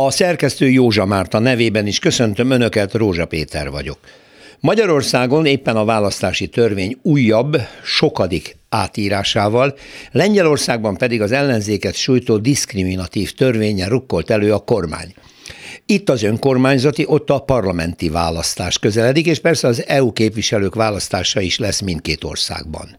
A szerkesztő Józsa Márta nevében is köszöntöm Önöket, Rózsa Péter vagyok. Magyarországon éppen a választási törvény újabb, sokadik átírásával, Lengyelországban pedig az ellenzéket sújtó diszkriminatív törvényen rukkolt elő a kormány. Itt az önkormányzati, ott a parlamenti választás közeledik, és persze az EU képviselők választása is lesz mindkét országban.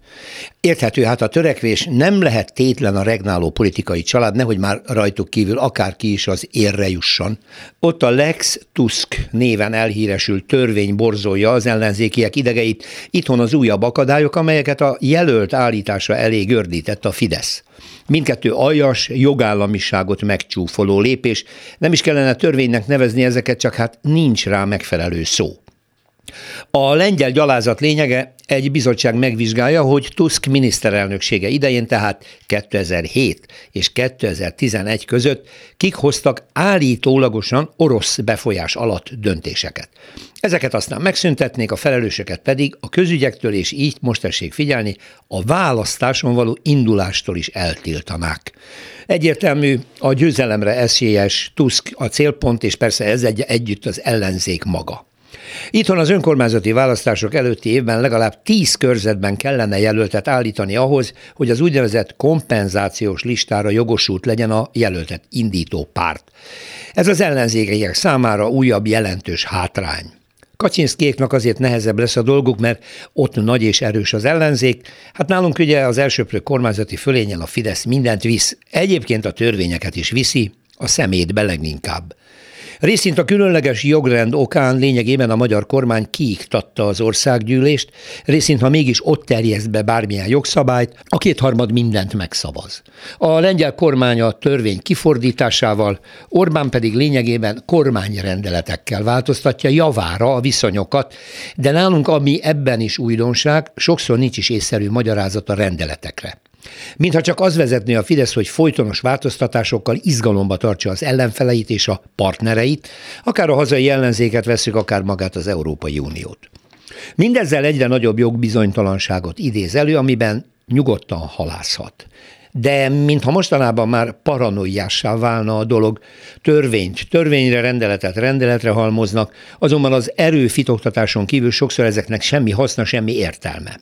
Érthető, hát a törekvés nem lehet tétlen a regnáló politikai család, nehogy már rajtuk kívül akárki is az érre jusson. Ott a Lex Tusk néven elhíresült törvény borzolja az ellenzékiek idegeit, itthon az újabb akadályok, amelyeket a jelölt állítása elé gördített a Fidesz. Mindkettő aljas, jogállamiságot megcsúfoló lépés, nem is kellene törvénynek nevezni ezeket, csak hát nincs rá megfelelő szó. A lengyel gyalázat lényege egy bizottság megvizsgálja, hogy Tusk miniszterelnöksége idején, tehát 2007 és 2011 között kik hoztak állítólagosan orosz befolyás alatt döntéseket. Ezeket aztán megszüntetnék, a felelőseket pedig a közügyektől, és így most tessék figyelni, a választáson való indulástól is eltiltanák. Egyértelmű, a győzelemre esélyes Tusk a célpont, és persze ez egy, együtt az ellenzék maga. Itthon az önkormányzati választások előtti évben legalább tíz körzetben kellene jelöltet állítani ahhoz, hogy az úgynevezett kompenzációs listára jogosult legyen a jelöltet indító párt. Ez az ellenzékek számára újabb jelentős hátrány. Kaczynszkéknak azért nehezebb lesz a dolguk, mert ott nagy és erős az ellenzék. Hát nálunk ugye az elsőprő kormányzati fölényen a Fidesz mindent visz. Egyébként a törvényeket is viszi, a szemét leginkább. Részint a különleges jogrend okán lényegében a magyar kormány kiiktatta az országgyűlést, részint ha mégis ott terjeszt be bármilyen jogszabályt, a kétharmad mindent megszavaz. A lengyel kormány a törvény kifordításával, Orbán pedig lényegében kormányrendeletekkel változtatja javára a viszonyokat, de nálunk, ami ebben is újdonság, sokszor nincs is észszerű magyarázat a rendeletekre. Mintha csak az vezetné a Fidesz, hogy folytonos változtatásokkal izgalomba tartsa az ellenfeleit és a partnereit, akár a hazai ellenzéket veszük, akár magát az Európai Uniót. Mindezzel egyre nagyobb jogbizonytalanságot idéz elő, amiben nyugodtan halászhat. De mintha mostanában már paranoiássá válna a dolog, törvényt, törvényre rendeletet rendeletre halmoznak, azonban az erőfitoktatáson kívül sokszor ezeknek semmi haszna, semmi értelme.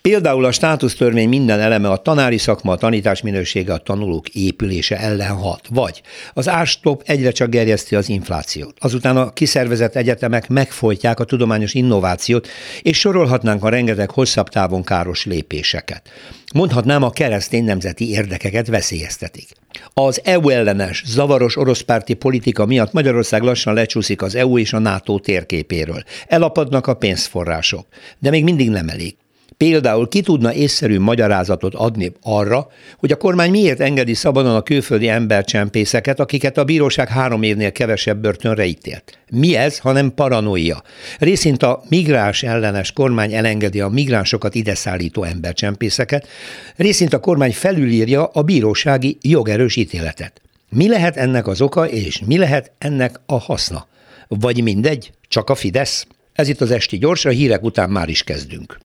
Például a státusztörvény minden eleme a tanári szakma, a tanítás minősége, a tanulók épülése ellen hat, vagy az árstop egyre csak gerjeszti az inflációt. Azután a kiszervezett egyetemek megfolytják a tudományos innovációt, és sorolhatnánk a rengeteg hosszabb távon káros lépéseket. Mondhatnám, a keresztény nemzeti érdekeket veszélyeztetik. Az EU ellenes, zavaros oroszpárti politika miatt Magyarország lassan lecsúszik az EU és a NATO térképéről. Elapadnak a pénzforrások, de még mindig nem elég. Például ki tudna észszerű magyarázatot adni arra, hogy a kormány miért engedi szabadon a külföldi embercsempészeket, akiket a bíróság három évnél kevesebb börtönre ítélt. Mi ez, hanem paranoia? Részint a migráns ellenes kormány elengedi a migránsokat ide szállító embercsempészeket, részint a kormány felülírja a bírósági jogerős ítéletet. Mi lehet ennek az oka, és mi lehet ennek a haszna? Vagy mindegy, csak a Fidesz? Ez itt az Esti Gyors, a hírek után már is kezdünk.